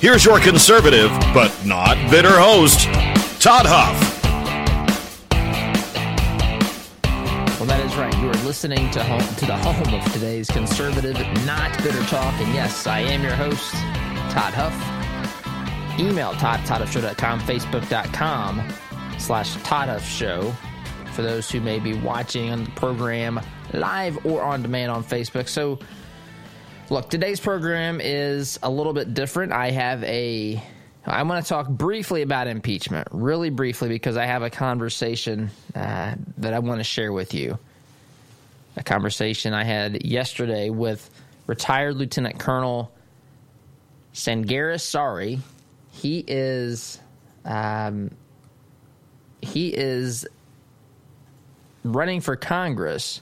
Here's your conservative, but not bitter host, Todd Huff. Well, that is right. You are listening to home, to the home of today's conservative, not bitter talk. And yes, I am your host, Todd Huff. Email Todd, ToddHuffShow.com, Facebook.com slash Todd Huff Show for those who may be watching on the program live or on demand on Facebook. So, Look, today's program is a little bit different. I have a. I want to talk briefly about impeachment, really briefly, because I have a conversation uh, that I want to share with you. A conversation I had yesterday with retired Lieutenant Colonel Sangaris Sari. He is. Um, he is running for Congress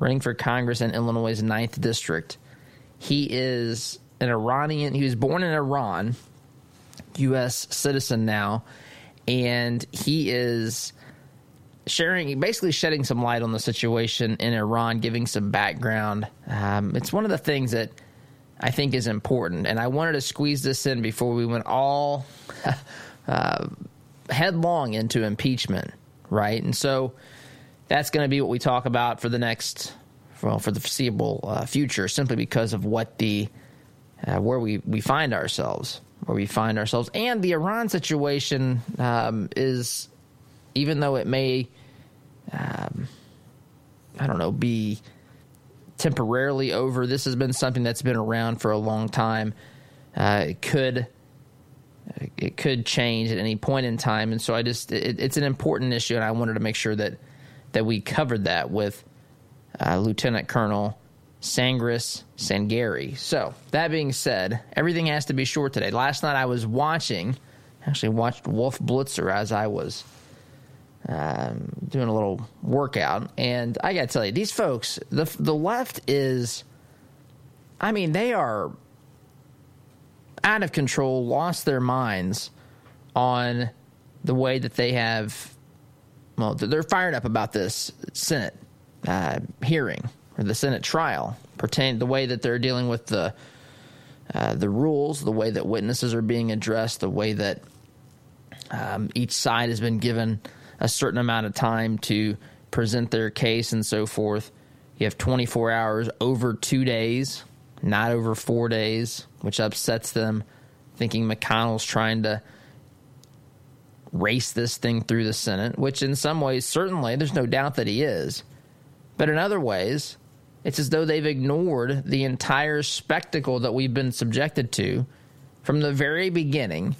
running for Congress in Illinois' 9th District. He is an Iranian. He was born in Iran, U.S. citizen now, and he is sharing, basically shedding some light on the situation in Iran, giving some background. Um, it's one of the things that I think is important, and I wanted to squeeze this in before we went all uh, headlong into impeachment, right? And so that's going to be what we talk about for the next, well, for the foreseeable uh, future, simply because of what the uh, where we we find ourselves, where we find ourselves, and the Iran situation um, is, even though it may, um, I don't know, be temporarily over. This has been something that's been around for a long time. Uh, it could it could change at any point in time, and so I just it, it's an important issue, and I wanted to make sure that that we covered that with uh, Lieutenant Colonel Sangris Sangari. So, that being said, everything has to be short today. Last night I was watching, actually watched Wolf Blitzer as I was um, doing a little workout. And I got to tell you, these folks, the, the left is, I mean, they are out of control, lost their minds on the way that they have well, they're fired up about this Senate uh, hearing or the Senate trial, pertain the way that they're dealing with the uh, the rules, the way that witnesses are being addressed, the way that um, each side has been given a certain amount of time to present their case and so forth. You have 24 hours over two days, not over four days, which upsets them, thinking McConnell's trying to race this thing through the Senate, which in some ways, certainly, there's no doubt that he is. But in other ways, it's as though they've ignored the entire spectacle that we've been subjected to from the very beginning.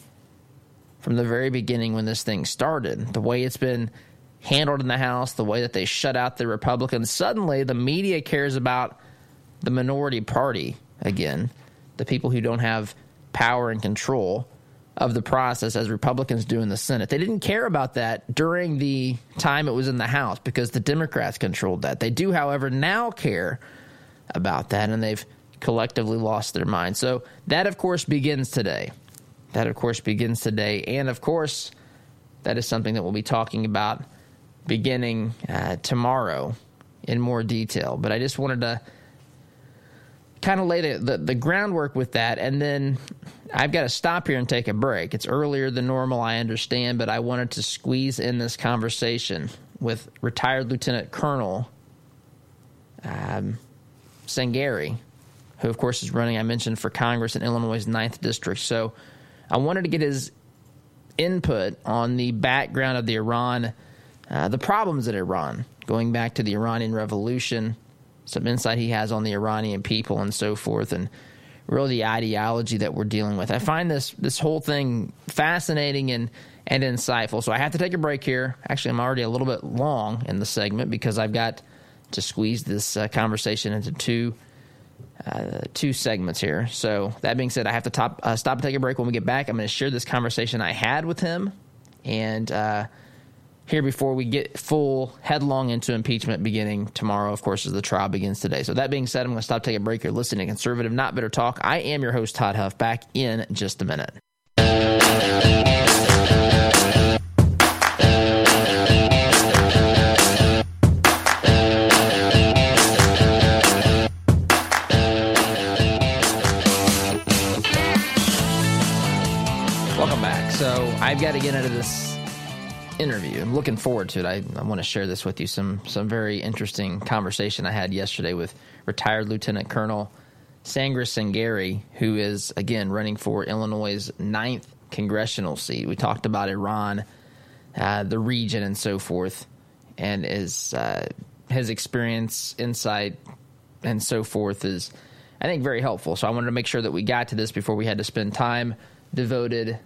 From the very beginning when this thing started, the way it's been handled in the House, the way that they shut out the Republicans. Suddenly, the media cares about the minority party again, the people who don't have power and control of the process as Republicans do in the Senate. They didn't care about that during the time it was in the House because the Democrats controlled that. They do, however, now care about that, and they've collectively lost their mind. So that, of course, begins today. That, of course, begins today. And, of course, that is something that we'll be talking about beginning uh, tomorrow in more detail. But I just wanted to kind of lay the, the, groundwork with that. And then I've got to stop here and take a break. It's earlier than normal, I understand, but I wanted to squeeze in this conversation with retired Lieutenant Colonel um, Sangari, who, of course, is running, I mentioned, for Congress in Illinois' 9th District. So I wanted to get his input on the background of the Iran, uh, the problems in Iran, going back to the Iranian Revolution, some insight he has on the Iranian people and so forth, and really the ideology that we're dealing with. I find this this whole thing fascinating and and insightful. So I have to take a break here. Actually, I'm already a little bit long in the segment because I've got to squeeze this uh, conversation into two uh, two segments here. So that being said, I have to top, uh, stop and take a break. When we get back, I'm going to share this conversation I had with him, and uh, here before we get full headlong into impeachment beginning tomorrow. Of course, as the trial begins today. So that being said, I'm going to stop, take a break. You're listening to Conservative Not Bitter Talk. I am your host Todd Huff. Back in just a minute. I've got to get into this interview. I'm looking forward to it. I, I want to share this with you. Some some very interesting conversation I had yesterday with retired Lieutenant Colonel Sangris Sangari, who is again running for Illinois' ninth congressional seat. We talked about Iran, uh, the region, and so forth, and his uh, his experience, insight, and so forth is, I think, very helpful. So I wanted to make sure that we got to this before we had to spend time devoted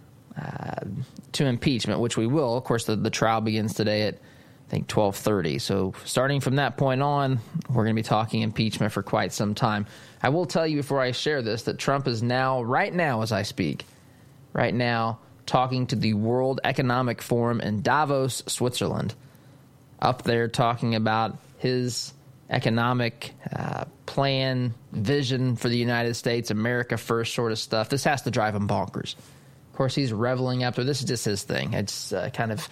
to impeachment, which we will. Of course, the, the trial begins today at I think twelve thirty. So starting from that point on, we're going to be talking impeachment for quite some time. I will tell you before I share this that Trump is now, right now as I speak, right now talking to the World Economic Forum in Davos, Switzerland, up there talking about his economic uh, plan, vision for the United States, America first sort of stuff. This has to drive him bonkers. Course, he's reveling after this is just his thing. It's uh, kind of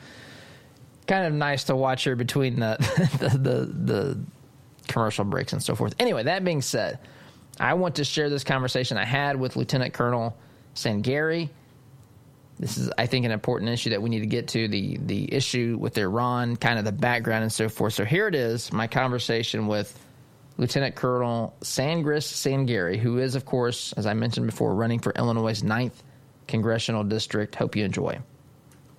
kind of nice to watch her between the, the, the the commercial breaks and so forth. Anyway, that being said, I want to share this conversation I had with Lieutenant Colonel Sangari. This is, I think, an important issue that we need to get to the the issue with Iran, kind of the background and so forth. So here it is, my conversation with Lieutenant Colonel Sangris Sangari, who is, of course, as I mentioned before, running for Illinois' ninth congressional district. Hope you enjoy.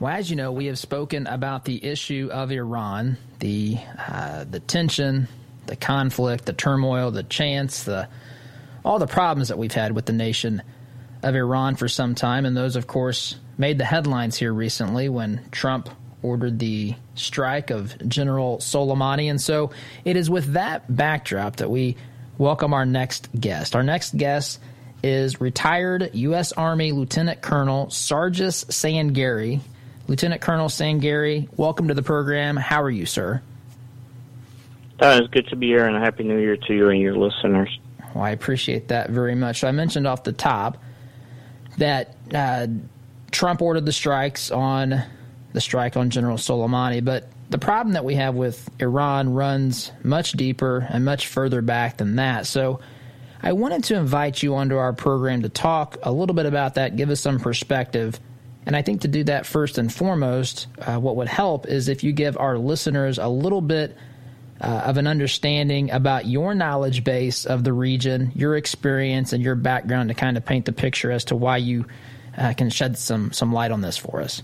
Well, as you know, we have spoken about the issue of Iran, the uh, the tension, the conflict, the turmoil, the chance, the all the problems that we've had with the nation of Iran for some time, and those, of course, made the headlines here recently when Trump ordered the strike of General Soleimani. And so, it is with that backdrop that we welcome our next guest. Our next guest is retired U.S. Army Lieutenant Colonel Sargis Sangari. Lieutenant Colonel Sangari, welcome to the program. How are you, sir? Uh, it's good to be here, and a happy New Year to you and your listeners. Well, I appreciate that very much. So I mentioned off the top that uh, Trump ordered the strikes on the strike on General Soleimani, but the problem that we have with Iran runs much deeper and much further back than that. So I wanted to invite you onto our program to talk a little bit about that, give us some perspective. And I think to do that first and foremost, uh, what would help is if you give our listeners a little bit uh, of an understanding about your knowledge base of the region, your experience, and your background to kind of paint the picture as to why you uh, can shed some some light on this for us.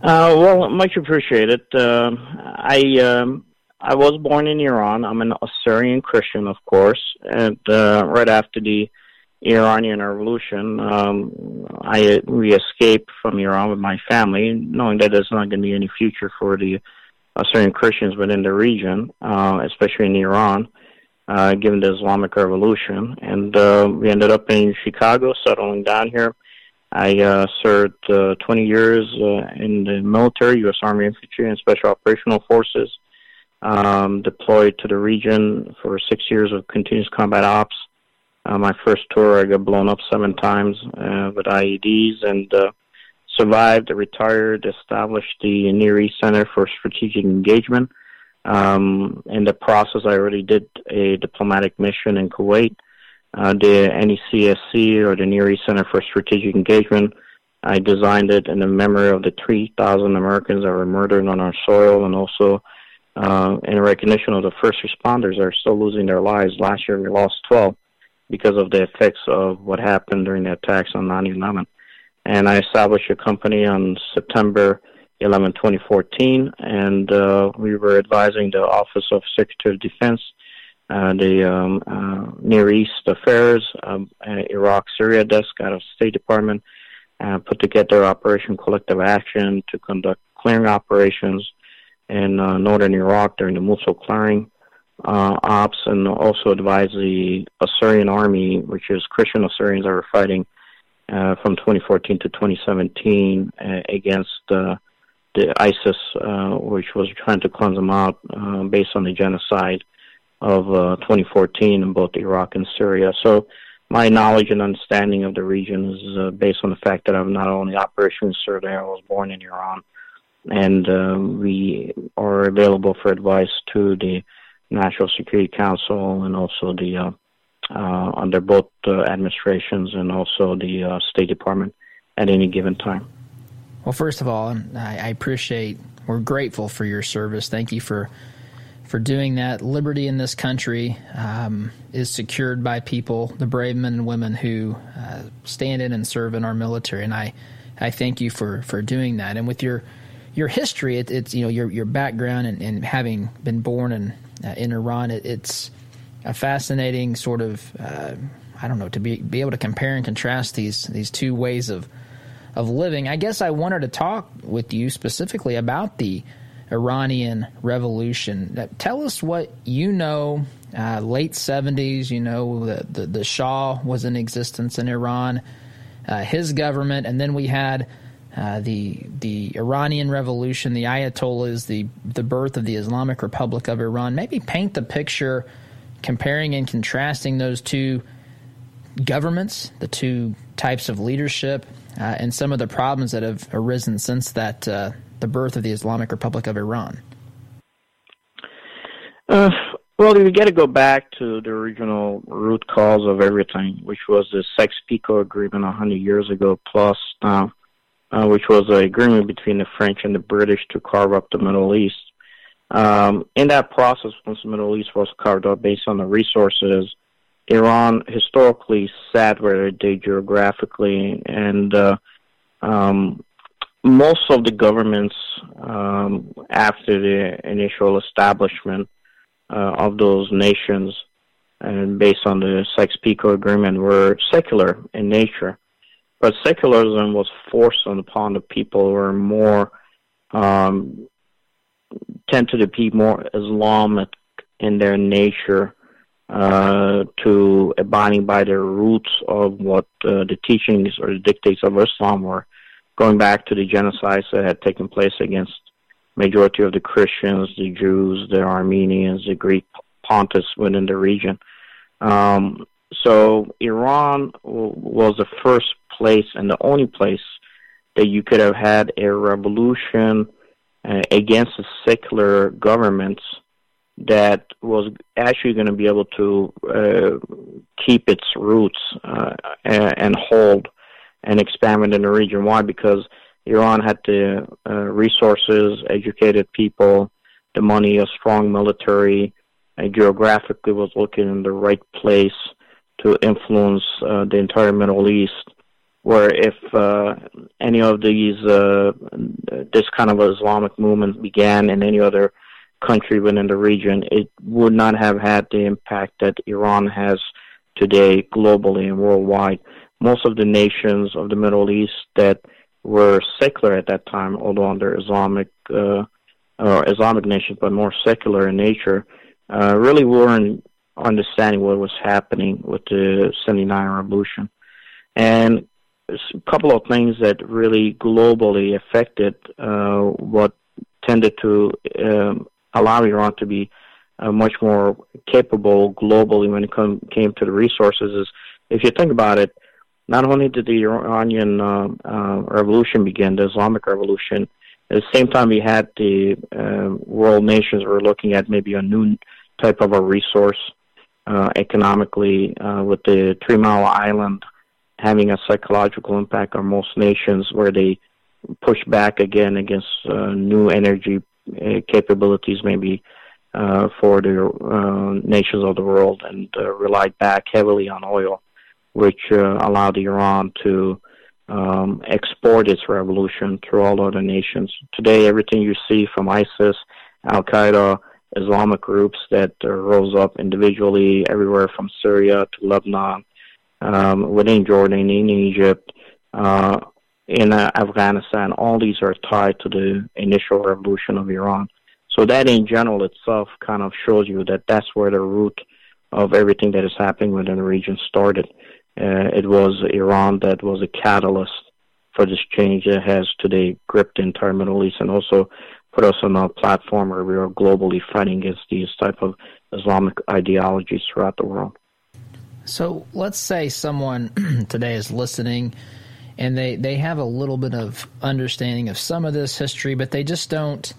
Uh, well, much appreciated. Uh, I um, I was born in Iran. I'm an Assyrian Christian, of course, and uh, right after the Iranian Revolution, um, I we escaped from Iran with my family, knowing that there's not going to be any future for the Assyrian Christians within the region, uh, especially in Iran, uh, given the Islamic Revolution. And uh, we ended up in Chicago, settling down here. I uh, served uh, 20 years uh, in the military, U.S. Army Infantry and Special Operational Forces um, deployed to the region for six years of continuous combat ops. Uh, my first tour, I got blown up seven times uh, with IEDs and uh, survived, retired, established the Near East Center for Strategic Engagement. Um, in the process, I already did a diplomatic mission in Kuwait. Uh, the NECSC, or the Near East Center for Strategic Engagement, I designed it in the memory of the 3,000 Americans that were murdered on our soil and also uh, in recognition of the first responders are still losing their lives. Last year we lost 12 because of the effects of what happened during the attacks on 9/11. And I established a company on September 11, 2014, and uh, we were advising the Office of Secretary of Defense, uh, the um, uh, Near East Affairs, um, uh, Iraq Syria desk out of State Department, uh, put together Operation Collective Action to conduct clearing operations in uh, northern Iraq during the Mosul clearing uh, ops, and also advise the Assyrian army, which is Christian Assyrians that were fighting uh, from 2014 to 2017 uh, against uh, the ISIS, uh, which was trying to cleanse them out based on the genocide of uh, 2014 in both Iraq and Syria. So my knowledge and understanding of the region is based on the fact that I'm not only operationally served there, I was born in Iran, and uh, we are available for advice to the National Security Council and also the uh, uh, under both uh, administrations and also the uh, State Department at any given time. Well, first of all, I, appreciate. We're grateful for your service. Thank you for for doing that. Liberty in this country um, is secured by people, the brave men and women who uh, stand in and serve in our military, and I, I thank you for, for doing that. And with your your history, it, it's you know your your background and, and having been born in uh, in Iran, it, it's a fascinating sort of uh, I don't know to be be able to compare and contrast these these two ways of of living. I guess I wanted to talk with you specifically about the Iranian Revolution. Tell us what you know. Uh, late 70s, you know, the, the, the, Shah was in existence in Iran, uh, his government, and then we had uh, the the Iranian Revolution, the Ayatollahs, the the birth of the Islamic Republic of Iran. Maybe paint the picture, comparing and contrasting those two governments, the two types of leadership, uh, and some of the problems that have arisen since that uh, the birth of the Islamic Republic of Iran? Uh, well, you got to go back to the original root cause of everything, which was the Sykes-Picot Agreement 100 years ago plus now, uh, which was an agreement between the French and the British to carve up the Middle East. Um, in that process, once the Middle East was carved up based on the resources, Iran historically sat where it did geographically, and uh, um, most of the governments um, after the initial establishment uh, of those nations and based on the Sykes-Picot Agreement were secular in nature. But secularism was forced upon the people who were more um, tended to be more Islamic in their nature uh, to abiding by the roots of what uh, the teachings or the dictates of Islam were going back to the genocides that had taken place against majority of the Christians, the Jews, the Armenians, the Greek Pontus within the region. Um, so Iran was the first place and the only place that you could have had a revolution uh, against the secular governments that was actually going to be able to uh, keep its roots uh, and, hold and expand in the region. Why? Because Iran had the uh, resources, educated people, the money, a strong military, and geographically was looking in the right place to influence uh, the entire Middle East. Where if uh, any of these uh, this kind of Islamic movement began in any other country within the region, it would not have had the impact that Iran has today globally and worldwide most of the nations of the Middle East that were secular at that time, although under Islamic uh, or Islamic nations, but more secular in nature, uh, really weren't understanding what was happening with the 79 revolution. And a couple of things that really globally affected uh, what tended to um, allow Iran to be uh, much more capable globally when it come, came to the resources is if you think about it, not only did the Iranian uh, uh, revolution begin, the Islamic revolution, at the same time we had the uh, world nations were looking at maybe a new type of a resource uh, economically uh, with the Three Mile Island having a psychological impact on most nations where they push back again against uh, new energy uh, capabilities, maybe uh, for the uh, nations of the world, and uh, relied back heavily on oil, which allowed Iran to um, export its revolution through all other nations. Today, everything you see from ISIS, Al Qaeda, Islamic groups that rose up individually everywhere from Syria to Lebanon, um, within Jordan, in Egypt, uh, in uh, Afghanistan, all these are tied to the initial revolution of Iran. So that in general itself kind of shows you that that's where the root of everything that is happening within the region started. Uh, it was Iran that was a catalyst for this change that has today gripped the entire Middle East and also put us on a platform where we are globally fighting against these type of Islamic ideologies throughout the world. So let's say someone today is listening and they, they have a little bit of understanding of some of this history, but they just don't.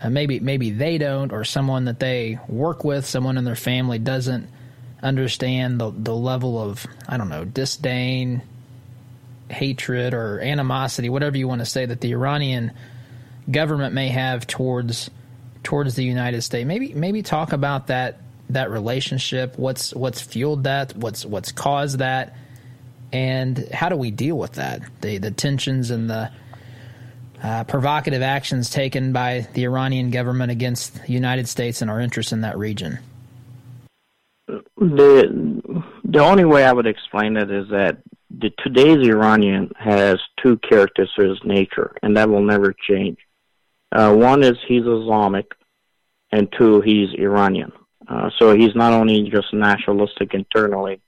Uh, maybe maybe they don't, or someone that they work with, someone in their family doesn't understand the the level of I don't know disdain, hatred, or animosity, whatever you want to say, that the Iranian government may have towards towards the United States. Maybe maybe talk about that that relationship. What's what's fueled that? What's what's caused that? And how do we deal with that? The the tensions and the uh, provocative actions taken by the Iranian government against the United States and our interests in that region. The the only way I would explain it is that the, today's Iranian has two characters to his nature, and that will never change. Uh, one is he's Islamic, and two, he's Iranian. Uh, so he's not only just nationalistic internally,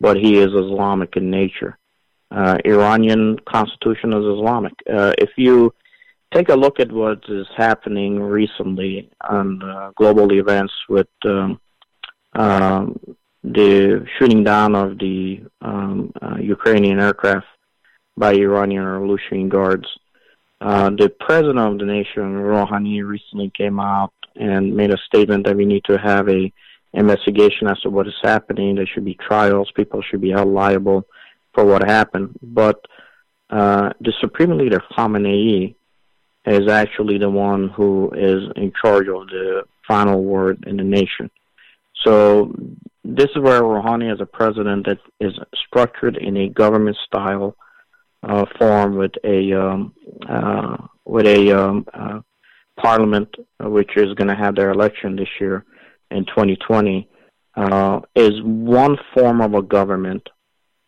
but he is Islamic in nature. Uh, Iranian constitution is Islamic. Uh, if you take a look at what is happening recently on uh, global events with um, um, the shooting down of the um, uh, Ukrainian aircraft by Iranian Revolutionary Guards, uh, the president of the nation, Rouhani, recently came out and made a statement that we need to have a investigation as to what is happening. There should be trials. People should be held liable for what happened. But uh, the Supreme Leader Khamenei is actually the one who is in charge of the final word in the nation. So this is where Rouhani, as a president, that is structured in a government style uh, form with a um, uh, with a um, uh, parliament, which is going to have their election this year in 2020, uh, is one form of a government,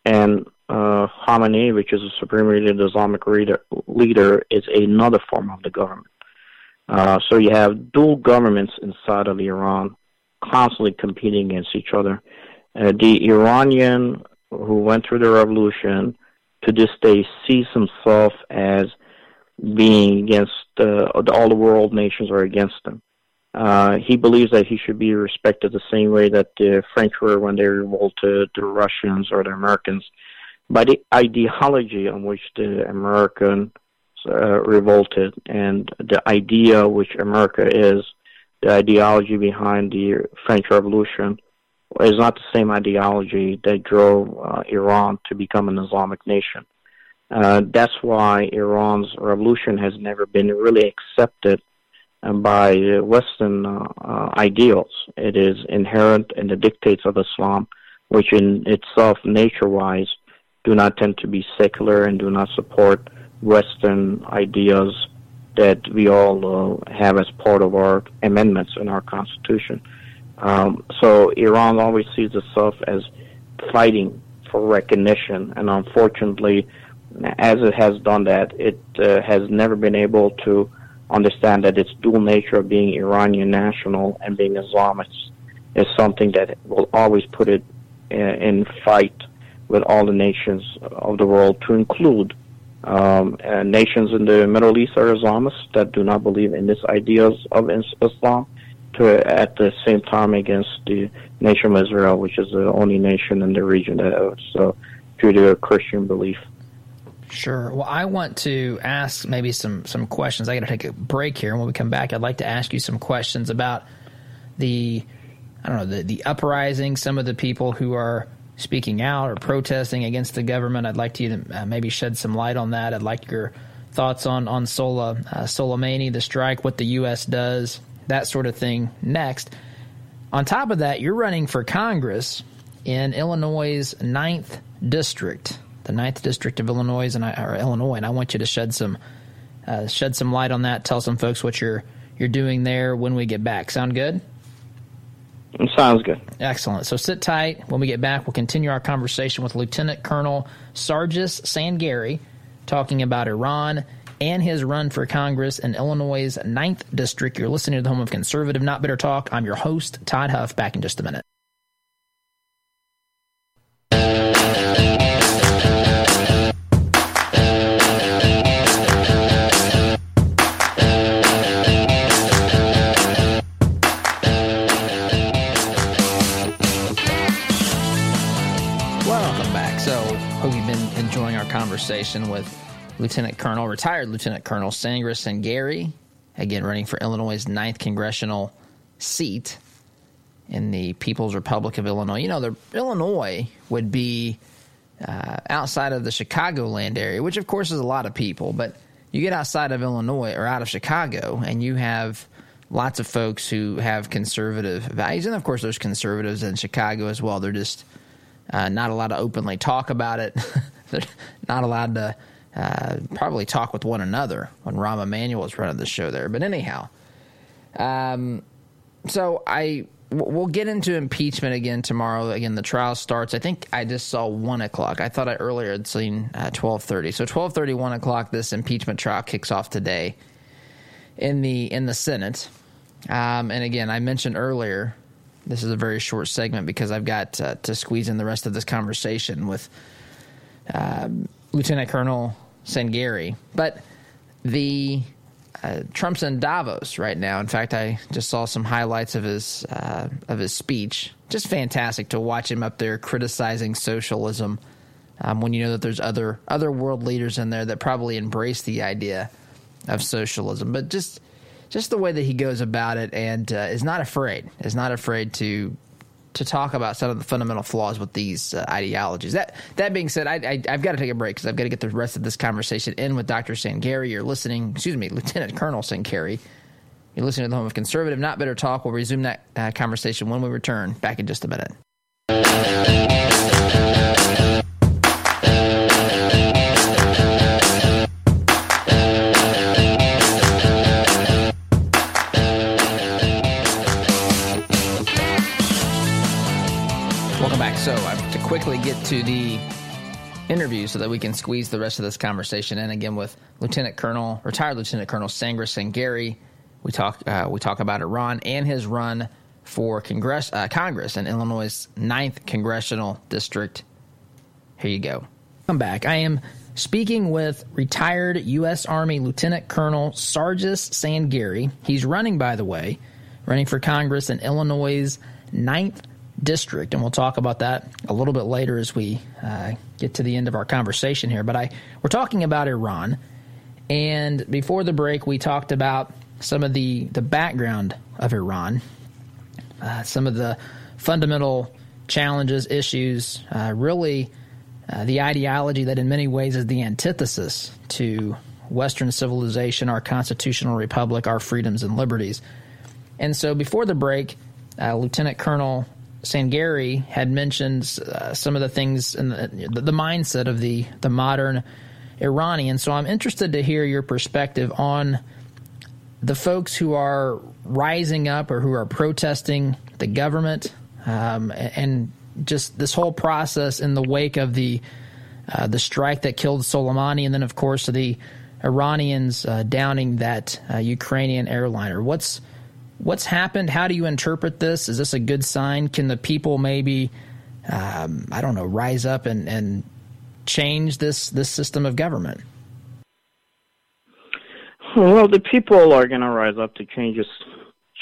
and uh, Khamenei, which is a supreme leader, the Islamic leader, leader, is another form of the government. Uh, so you have dual governments inside of Iran, constantly competing against each other. Uh, the Iranian who went through the revolution to this day sees himself as being against uh, all the world nations are against him. Uh, he believes that he should be respected the same way that the French were when they revolted the Russians or the Americans by the ideology on which the Americans uh, revolted and the idea which America is, the ideology behind the French Revolution is not the same ideology that drove uh, Iran to become an Islamic nation. Uh, that's why Iran's revolution has never been really accepted uh, by Western uh, uh, ideals. It is inherent in the dictates of Islam, which in itself, nature-wise, do not tend to be secular and do not support Western ideas that we all uh, have as part of our amendments in our constitution. Um, so Iran always sees itself as fighting for recognition, and unfortunately, as it has done that, it uh, has never been able to understand that its dual nature of being Iranian national and being Islamist is something that will always put it in, uh, in fight with all the nations of the world, to include um, nations in the Middle East are Islamists that do not believe in these ideas of Islam, to at the same time against the nation of Israel, which is the only nation in the region that has uh, Judeo-Christian belief. Sure. Well, I want to ask maybe some some questions. I got to take a break here, and when we come back, I'd like to ask you some questions about the I don't know the the uprising, some of the people who are speaking out or protesting against the government. I'd like you to uh, maybe shed some light on that. I'd like your thoughts on on Sola, uh, Soleimani, the strike, what the U.S. does, that sort of thing. Next, on top of that, you're running for Congress in Illinois' ninth district, the ninth district of Illinois, and I, or Illinois, and I want you to shed some uh, shed some light on that. Tell some folks what you're you're doing there when we get back. Sound good? It sounds good. Excellent. So sit tight. When we get back, we'll continue our conversation with Lieutenant Colonel Sargis Sangari talking about Iran and his run for Congress in Illinois' 9th District. You're listening to the home of conservative, not bitter talk. I'm your host, Todd Huff. Back in just a minute. Conversation with Lieutenant Colonel, retired Lieutenant Colonel Sangris Sangari, again running for Illinois' 9th congressional seat in the People's Republic of Illinois. You know, the Illinois would be uh, outside of the Chicagoland area, which of course is a lot of people, but you get outside of Illinois or out of Chicago, and you have lots of folks who have conservative values, and of course, there's conservatives in Chicago as well. They're just uh, not allowed to openly talk about it. They're not allowed to uh, probably talk with one another when Rahm Emanuel was running the show there. But anyhow, um, so I we'll get into impeachment again tomorrow. Again, the trial starts. I think I just saw one o'clock. I thought I earlier had seen uh, twelve thirty. So twelve thirty, one o'clock. This impeachment trial kicks off today in the in the Senate. Um, and again, I mentioned earlier. This is a very short segment because I've got uh, to squeeze in the rest of this conversation with um, Lieutenant Colonel Sangari. But the uh, Trump's in Davos right now. In fact, I just saw some highlights of his uh, of his speech. Just fantastic to watch him up there criticizing socialism. Um, when you know that there's other other world leaders in there that probably embrace the idea of socialism, but just just the way that he goes about it and uh, is not afraid is not afraid to to talk about some of the fundamental flaws with these uh, ideologies. That that being said, I, have got to take a break because I've got to get the rest of this conversation in with Dr. Sangari. You're listening, excuse me, Lieutenant Colonel Sangari. You're listening to the home of conservative, not bitter talk. We'll resume that uh, conversation when we return. Back in just a minute. Quickly get to the interview so that we can squeeze the rest of this conversation in again with Lieutenant Colonel, retired Lieutenant Colonel Sangris Sangari. We talk uh, we talk about Iran and his run for Congress uh, Congress in Illinois' 9th congressional district. Here you go. Come back. I am speaking with retired U.S. Army Lieutenant Colonel Sargis Sangari. He's running, by the way, running for Congress in Illinois' 9th district, and we'll talk about that a little bit later as we uh, get to the end of our conversation here. But I we're talking about Iran, and before the break, we talked about some of the the background of Iran, uh, some of the fundamental challenges, issues, uh, really uh, the ideology that in many ways is the antithesis to Western civilization, our constitutional republic, our freedoms and liberties. And so before the break, uh, Lieutenant Colonel Sangari had mentioned uh, some of the things in the, the mindset of the the modern Iranian. So I'm interested to hear your perspective on the folks who are rising up or who are protesting the government um, and just this whole process in the wake of the uh, the strike that killed Soleimani, and then of course the Iranians uh, downing that uh, Ukrainian airliner. What's what's happened? How do you interpret this? Is this a good sign? Can the people maybe, um, I don't know, rise up and, and change this this system of government? Well, the people are going to rise up to change this,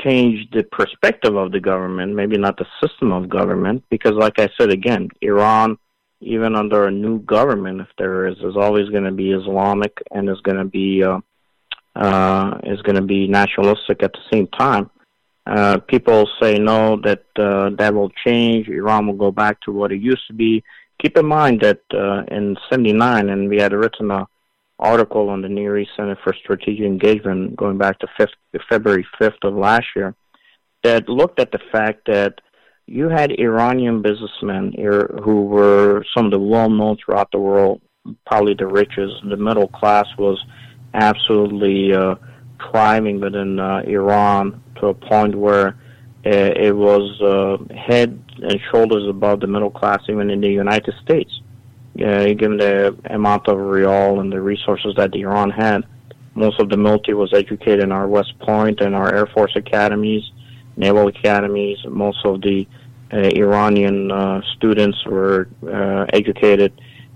change the perspective of the government, maybe not the system of government, because, like I said again, Iran, even under a new government, if there is, is always going to be Islamic and is going to be uh, uh, is going to be nationalistic at the same time. Uh, people say no, that uh, that will change. Iran will go back to what it used to be. Keep in mind that uh, in '79, and we had written a article on the Near East Center for Strategic Engagement going back to 5th, February 5th of last year that looked at the fact that you had Iranian businessmen here who were some of the well known throughout the world, probably the richest. The middle class was absolutely uh, climbing within uh, Iran to a point where uh, it was uh, head and shoulders above the middle class, even in the United States. Uh, given the amount of real and the resources that Iran had, most of the military was educated in our West Point and our Air Force academies naval academies. Most of the uh, Iranian uh, students were educated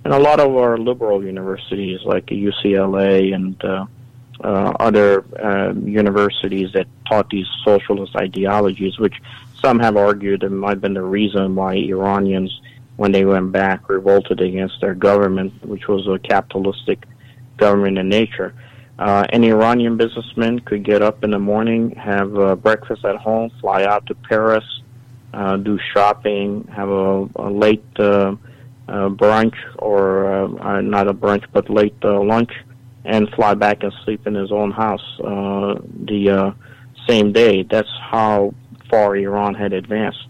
in a lot of our liberal universities like UCLA and uh, uh, other uh, universities that taught these socialist ideologies, which some have argued it might have been the reason why Iranians, when they went back, revolted against their government, which was a capitalistic government in nature. Uh, an Iranian businessman could get up in the morning, have uh, breakfast at home, fly out to Paris, uh, do shopping, have a, a late uh, uh, brunch or uh, uh, not a brunch but late uh, lunch, and fly back and sleep in his own house uh, the uh, same day. That's how far Iran had advanced.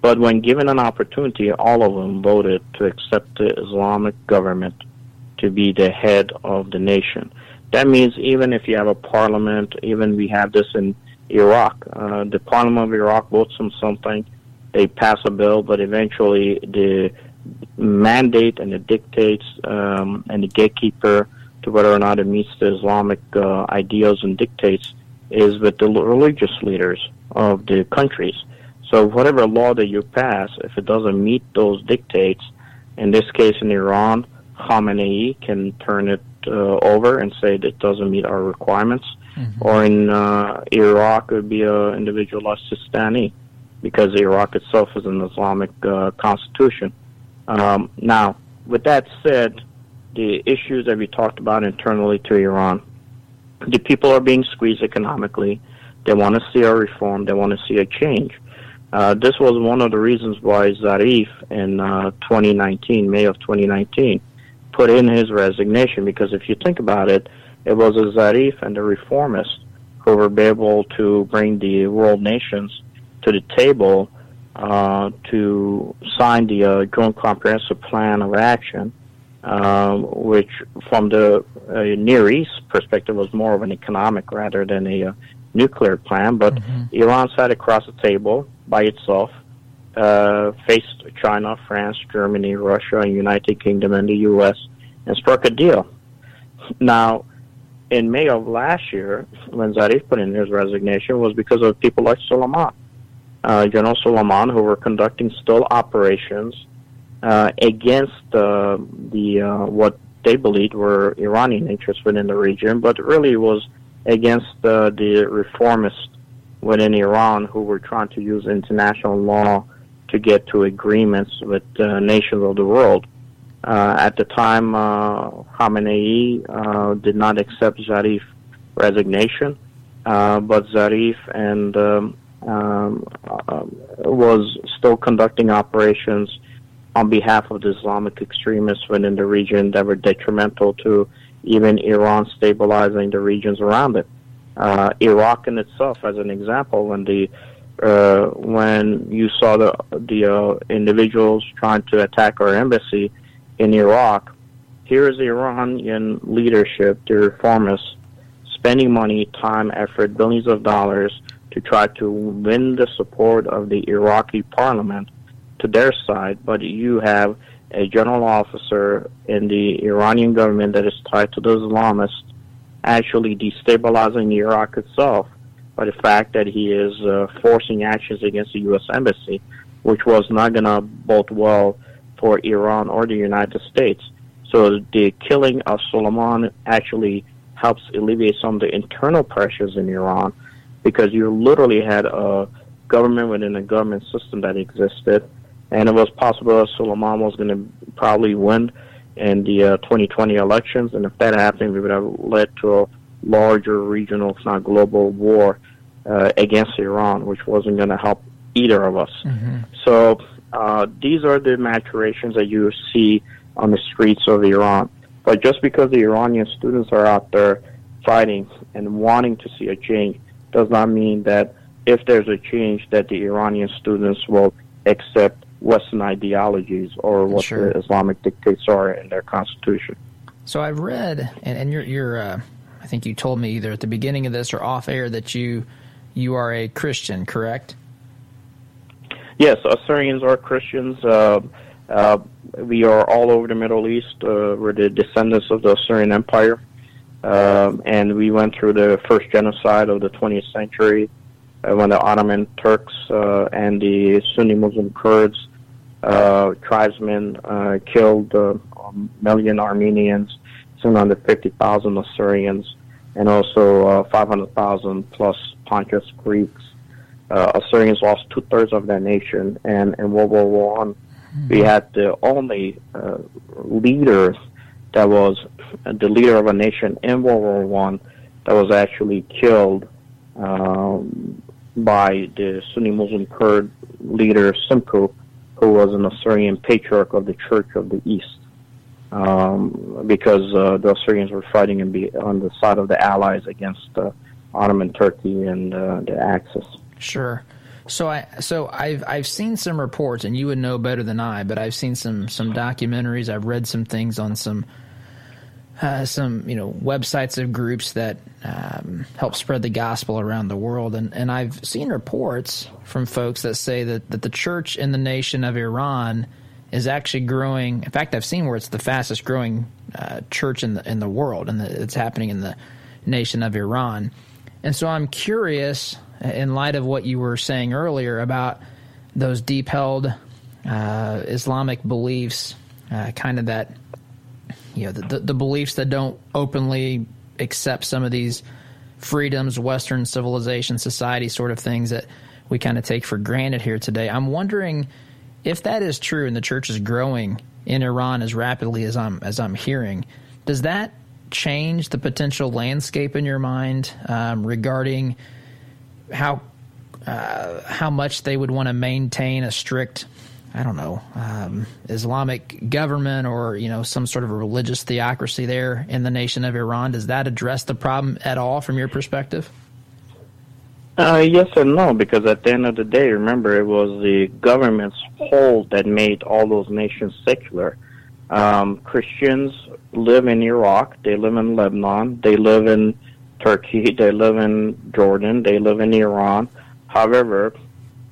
But when given an opportunity, all of them voted to accept the Islamic government to be the head of the nation. That means even if you have a parliament, even we have this in Iraq, uh, the parliament of Iraq votes on something, they pass a bill, but eventually the mandate and the dictates um, and the gatekeeper to whether or not it meets the Islamic uh, ideals and dictates is with the religious leaders of the countries. So whatever law that you pass, if it doesn't meet those dictates, in this case in Iran, Khamenei can turn it uh, over and say that it doesn't meet our requirements. Mm-hmm. Or in uh, Iraq, it would be an individual like Sistani, because Iraq itself is an Islamic uh, constitution. Um, now, with that said, the issues that we talked about internally to Iran, the people are being squeezed economically. They want to see a reform. They want to see a change. Uh, this was one of the reasons why Zarif in uh, 2019, May of 2019, put in his resignation because if you think about it, it was a Zarif and the reformists who were able to bring the world nations to the table uh, to sign the uh, Joint Comprehensive Plan of Action, um, which, from the uh, Near East perspective, was more of an economic rather than a uh, nuclear plan. But mm-hmm. Iran sat across the table by itself uh, faced China, France, Germany, Russia, and United Kingdom, and the U.S. and struck a deal. Now, in May of last year, when Zarif put in his resignation, was because of people like Suleiman, uh, General Suleiman, who were conducting still operations uh, against uh, the uh, what they believed were Iranian interests within the region, but really was against uh, the reformists within Iran who were trying to use international law to get to agreements with uh, nations of the world. Uh, at the time, uh, Khamenei uh, did not accept Zarif's resignation, uh, but Zarif and um, um, uh, was still conducting operations on behalf of the Islamic extremists within the region that were detrimental to even Iran stabilizing the regions around it. Uh, Iraq in itself, as an example, when the uh, when you saw the the uh, individuals trying to attack our embassy in Iraq, here is the Iranian leadership, the reformists, spending money, time, effort, billions of dollars to try to win the support of the Iraqi parliament to their side. But you have a general officer in the Iranian government that is tied to the Islamists actually destabilizing Iraq itself by the fact that he is uh, forcing actions against the U.S. Embassy, which was not going to bode well for Iran or the United States. So the killing of Soleimani actually helps alleviate some of the internal pressures in Iran because you literally had a government within a government system that existed, and it was possible that Suleiman was going to probably win in the uh, 2020 elections, and if that happened, we would have led to a larger regional, if not global, war uh, against Iran, which wasn't going to help either of us. Mm-hmm. So uh, these are the maturations that you see on the streets of Iran. But just because the Iranian students are out there fighting and wanting to see a change does not mean that if there's a change that the Iranian students will accept Western ideologies or what sure. the Islamic dictates are in their constitution. So I've read, and, and you're, you're uh, I think you told me either at the beginning of this or off air that you you are a Christian, correct? Yes, Assyrians are Christians. Uh, uh, we are all over the Middle East. Uh, we're the descendants of the Assyrian Empire. Um, and we went through the first genocide of the 20th century uh, when the Ottoman Turks uh, and the Sunni Muslim Kurds uh, tribesmen uh, killed uh, a million Armenians, 750,000 Assyrians, and also uh, 500,000 plus Pontus Greeks. Uh, Assyrians lost two thirds of their nation, and in World War One, mm-hmm. we had the only uh, leader that was the leader of a nation in World War One that was actually killed um, by the Sunni Muslim Kurd leader Simku, who was an Assyrian patriarch of the Church of the East. Um, because uh, the Assyrians were fighting on the side of the Allies against uh, Ottoman Turkey and uh, the Axis. Sure. So I so I've I've seen some reports, and you would know better than I, but I've seen some some documentaries. I've read some things on some uh, some you know websites of groups that um, help spread the gospel around the world, and and I've seen reports from folks that say that that the church in the nation of Iran is actually growing. In fact, I've seen where it's the fastest growing uh, church in the in the world, and it's happening in the nation of Iran. And so I'm curious, in light of what you were saying earlier about those deep held uh, Islamic beliefs, uh, kind of that you know the, the, beliefs that don't openly accept some of these freedoms, Western civilization, society sort of things that we kind of take for granted here today. I'm wondering if that is true and the church is growing in Iran as rapidly as I'm as I'm hearing. Does that change the potential landscape in your mind um, regarding how uh, how much they would want to maintain a strict I don't know, um, Islamic government or you know some sort of a religious theocracy there in the nation of Iran. Does that address the problem at all from your perspective? Uh, yes and no, because at the end of the day, remember it was the government's hold that made all those nations secular. Um, Christians live in Iraq, they live in Lebanon, they live in Turkey, they live in Jordan, they live in Iran. However,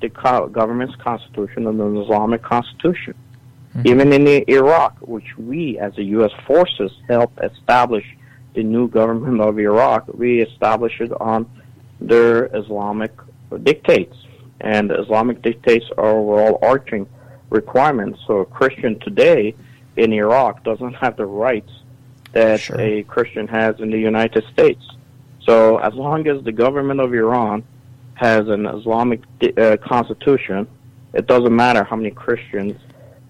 the co- government's constitution and the Islamic constitution. Mm-hmm. Even in Iraq, which we as the U.S. forces helped establish the new government of Iraq, we established it on their Islamic dictates. And Islamic dictates are overall arching requirements. So a Christian today in Iraq doesn't have the rights that sure. a Christian has in the United States. So as long as the government of Iran has an Islamic uh, constitution, it doesn't matter how many Christians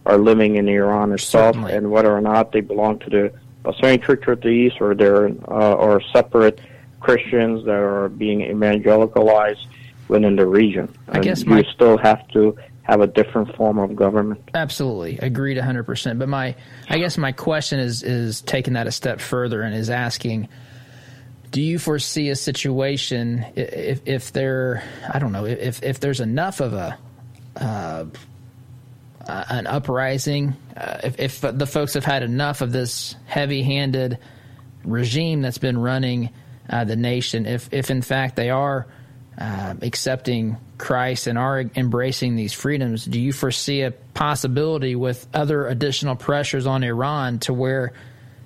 are living in Iran itself Certainly. and whether or not they belong to the Assyrian Church of the East or they're uh, or separate Christians that are being evangelicalized within the region. I guess my, you still have to have a different form of government. Absolutely, agreed 100%. But my, I guess my question is is taking that a step further and is asking, do you foresee a situation if if there, I don't know, if if there's enough of a uh, an uprising, uh, if, if the folks have had enough of this heavy-handed regime that's been running uh, the nation, if if in fact they are uh, accepting Christ and are embracing these freedoms, do you foresee a possibility with other additional pressures on Iran to where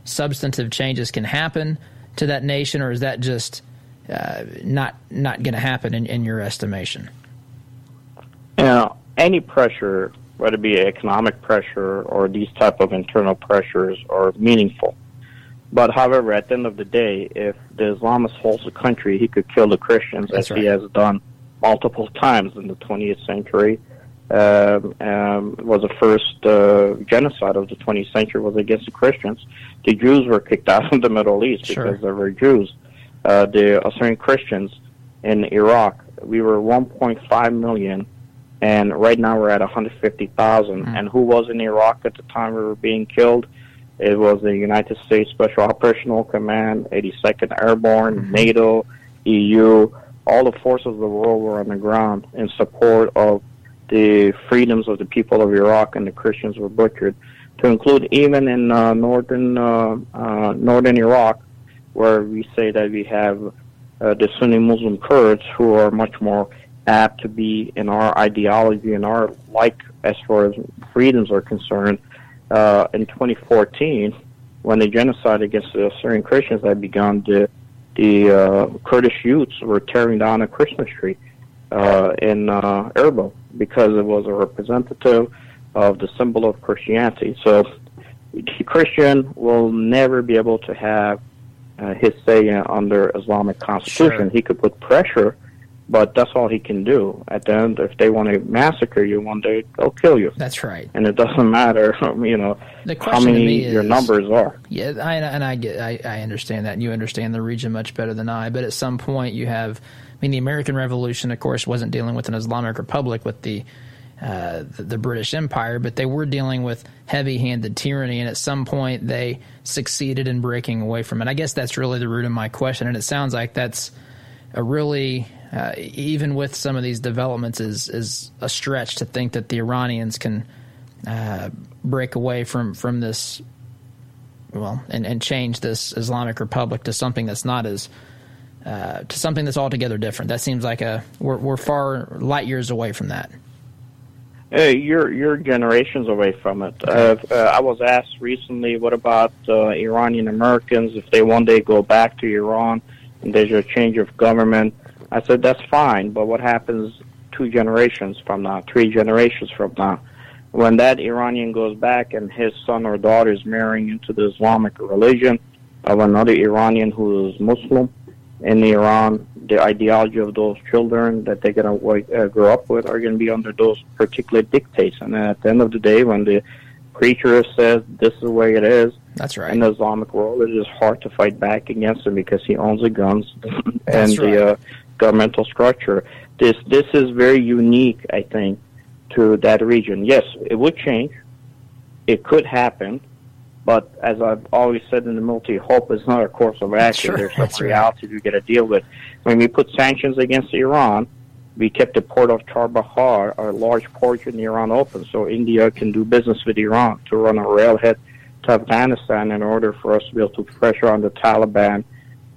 substantive changes can happen to that nation, or is that just uh, not not going to happen in, in your estimation? You know, any pressure, whether it be economic pressure or these type of internal pressures, are meaningful. But however, at the end of the day, if the Islamist holds the country, he could kill the Christians That's as right. he has done multiple times in the 20th century. Um, um, was the first uh, genocide of the 20th century was against the Christians. The Jews were kicked out of the Middle East sure. because they were Jews. Uh, the Assyrian Christians in Iraq, we were 1.5 million, and right now we're at 150,000. Mm. And who was in Iraq at the time we were being killed? It was the United States Special Operational Command, 82nd Airborne, mm-hmm. NATO, EU, all the forces of the world were on the ground in support of the freedoms of the people of Iraq, and the Christians were butchered. To include even in uh, northern uh, uh, northern Iraq, where we say that we have uh, the Sunni Muslim Kurds who are much more apt to be in our ideology and our like as far as freedoms are concerned. Uh, in 2014, when the genocide against the Syrian Christians had begun, the the uh, Kurdish youths were tearing down a Christmas tree uh, in uh, Erbil because it was a representative of the symbol of Christianity. So, the Christian will never be able to have uh, his say under Islamic constitution. Sure. He could put pressure but that's all he can do. At the end, if they want to massacre you one day, they'll kill you. That's right. And it doesn't matter, you know, how many is, your numbers are. Yeah, I, and I get, I, I understand that, and you understand the region much better than I. But at some point, you have, mean, the American Revolution, of course, wasn't dealing with an Islamic republic with the. Uh, the, the British Empire, but they were dealing with heavy-handed tyranny, and at some point they succeeded in breaking away from it. I guess that's really the root of my question, and it sounds like that's a really uh, even with some of these developments, is is a stretch to think that the Iranians can uh, break away from from this, well, and, and change this Islamic Republic to something that's not as uh, to something that's altogether different. That seems like a we're, we're far light years away from that. Hey, you're you're generations away from it. Uh, uh, I was asked recently, what about uh, Iranian Americans if they one day go back to Iran and there's a change of government? I said, that's fine, but what happens two generations from now, three generations from now? When that Iranian goes back and his son or daughter is marrying into the Islamic religion of another Iranian who is Muslim in Iran, the ideology of those children that they're going to uh, grow up with are going to be under those particular dictates. And at the end of the day, when the preacher says this is the way it is, that's right. In the Islamic world, it is hard to fight back against him because he owns the guns and right. the uh, governmental structure. This this is very unique, I think, to that region. Yes, it would change. It could happen, but as I've always said in the military, hope is not a course of action. Sure, There's some reality right. you got to deal with. When we put sanctions against Iran, we kept the port of Chabahar, a large port in Iran, open, so India can do business with Iran to run a railhead to Afghanistan in order for us to be able to pressure on the Taliban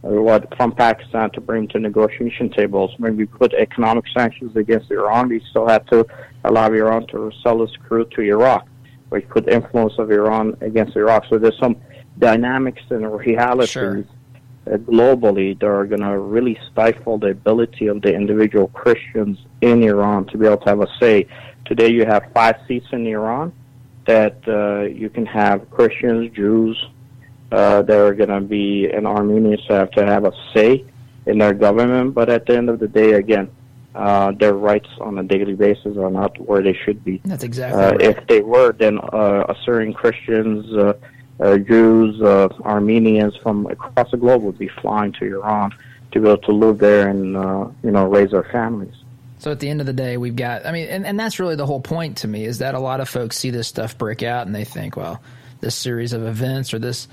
uh, what from Pakistan to bring to negotiation tables. When we put economic sanctions against Iran, we still had to allow Iran to sell its crude to Iraq. Put influence of Iran against Iraq. So there's some dynamics and realities sure. globally that are going to really stifle the ability of the individual Christians in Iran to be able to have a say. Today you have five seats in Iran that uh, you can have Christians, Jews, uh, they're going to be, and Armenians have to have a say in their government. But at the end of the day, again, uh, their rights on a daily basis are not where they should be. That's exactly uh, right. If they were, then uh, Assyrian Christians, uh, uh, Jews, uh, Armenians from across the globe would be flying to Iran to be able to live there and uh, you know raise their families. So at the end of the day, we've got. I mean, and, and that's really the whole point to me is that a lot of folks see this stuff break out and they think, well, this series of events or this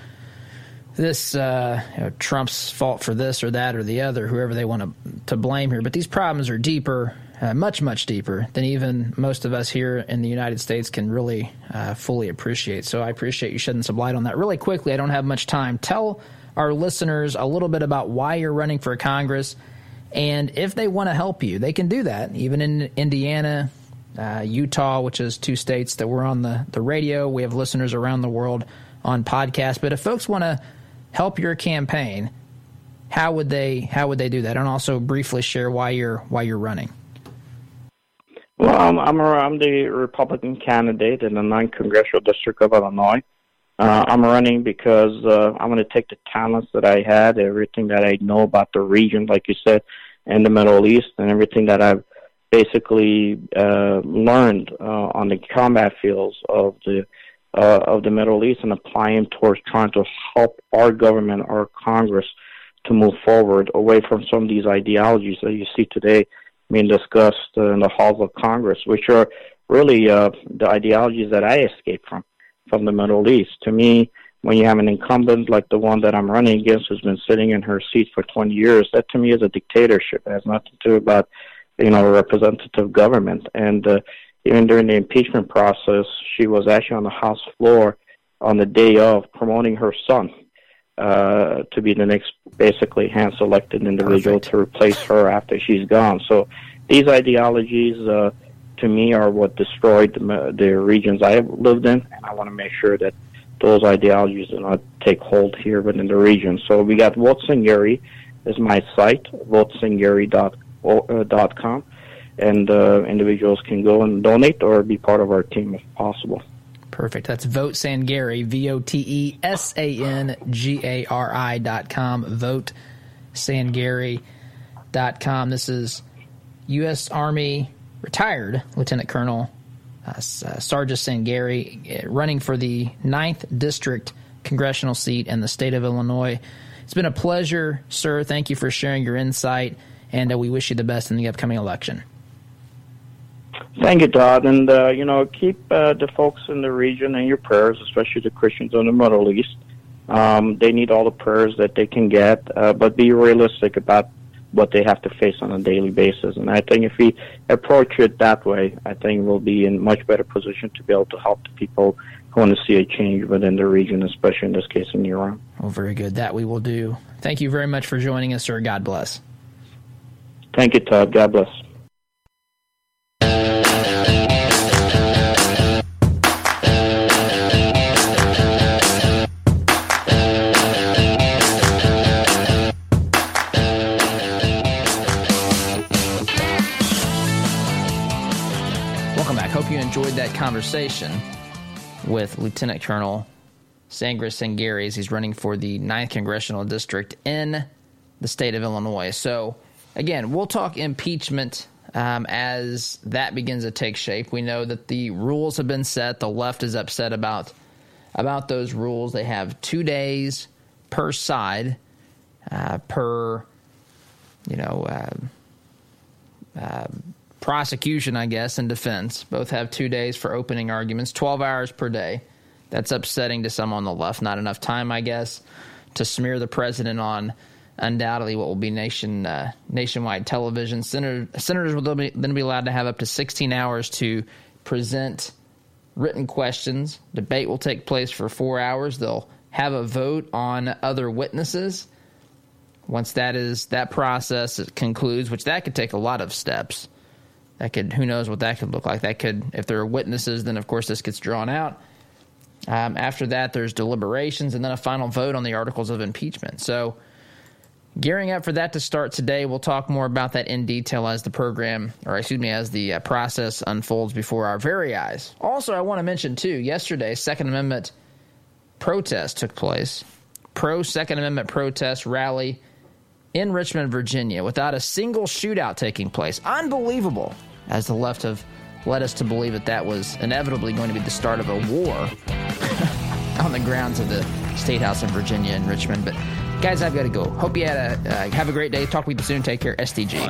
this uh, you know, Trump's fault for this or that or the other, whoever they want to to blame here. But these problems are deeper, uh, much much deeper than even most of us here in the United States can really uh, fully appreciate. So I appreciate you shedding some light on that. Really quickly, I don't have much time. Tell our listeners a little bit about why you're running for Congress, and if they want to help you, they can do that. Even in Indiana. Uh, Utah, which is two states that we're on the, the radio. We have listeners around the world on podcasts. But if folks want to help your campaign, how would they how would they do that? And also briefly share why you're why you're running. Well, I'm I'm, I'm the Republican candidate in the 9th Congressional District of Illinois. Uh, I'm running because uh, I'm going to take the talents that I had, everything that I know about the region, like you said, and the Middle East, and everything that I've basically uh, learned uh, on the combat fields of the uh, of the Middle East and apply them towards trying to help our government, our Congress, to move forward away from some of these ideologies that you see today being discussed uh, in the halls of Congress, which are really uh, the ideologies that I escaped from. from the Middle East. To me, when you have an incumbent like the one that I'm running against who's been sitting in her seat for 20 years, that to me is a dictatorship. It has nothing to do about, you know, a representative government. And uh, even during the impeachment process, she was actually on the House floor on the day of promoting her son uh, to be the next, basically, hand selected individual Perfect. to replace her after she's gone. So these ideologies, uh, to me, are what destroyed the, the regions I have lived in, and I want to make sure that those ideologies do not take hold here within the region. So we got Vote Sangari is my site, votesangari.com, and uh, individuals can go and donate or be part of our team if possible. Perfect. That's Vote Sangari, V O T E S A N G A R I dot com. Vote Sangari dot com. This is U.S. Army retired Lieutenant Colonel uh, uh, Sargis Sangari uh, running for the 9th District congressional seat in the state of Illinois. It's been a pleasure, sir. Thank you for sharing your insight, and uh, we wish you the best in the upcoming election. Thank you, Todd. And, uh, you know, keep uh, the folks in the region in your prayers, especially the Christians in the Middle East. Um, they need all the prayers that they can get, uh, but be realistic about what they have to face on a daily basis. And I think if we approach it that way, I think we'll be in much better position to be able to help the people who want to see a change within the region, especially in this case in Iran. Well, very good. That we will do. Thank you very much for joining us, sir. God bless. Thank you, Todd. God bless. That conversation with Lieutenant Colonel Sargis Sangari as he's running for the 9th Congressional District in the state of Illinois. So, again, we'll talk impeachment um, as that begins to take shape. We know that the rules have been set. The left is upset about about those rules. They have two days per side, uh, per you know. Uh, uh, prosecution, I guess, and defense both have two days for opening arguments, 12 hours per day. That's upsetting to some on the left. Not enough time, I guess, to smear the president on undoubtedly what will be nation uh, nationwide television. Senator, senators will then be allowed to have up to 16 hours to present written questions. Debate will take place for four hours. They'll have a vote on other witnesses. Once that is that process concludes, which that could take a lot of steps that could who knows what that could look like. That could if there are witnesses, then of course this gets drawn out. Um, after that, there's deliberations and then a final vote on the articles of impeachment. So, gearing up for that to start today, we'll talk more about that in detail as the program, or excuse me, as the uh, process unfolds before our very eyes. Also, I want to mention too, yesterday, Second Amendment protest took place. Pro Second Amendment protest rally in Richmond, Virginia, without a single shootout taking place. Unbelievable as the left have led us to believe that that was inevitably going to be the start of a war on the grounds of the State House in Virginia and Richmond. But guys, I've got to go. Hope you had a uh, have a great day. Talk with you soon. Take care. STG.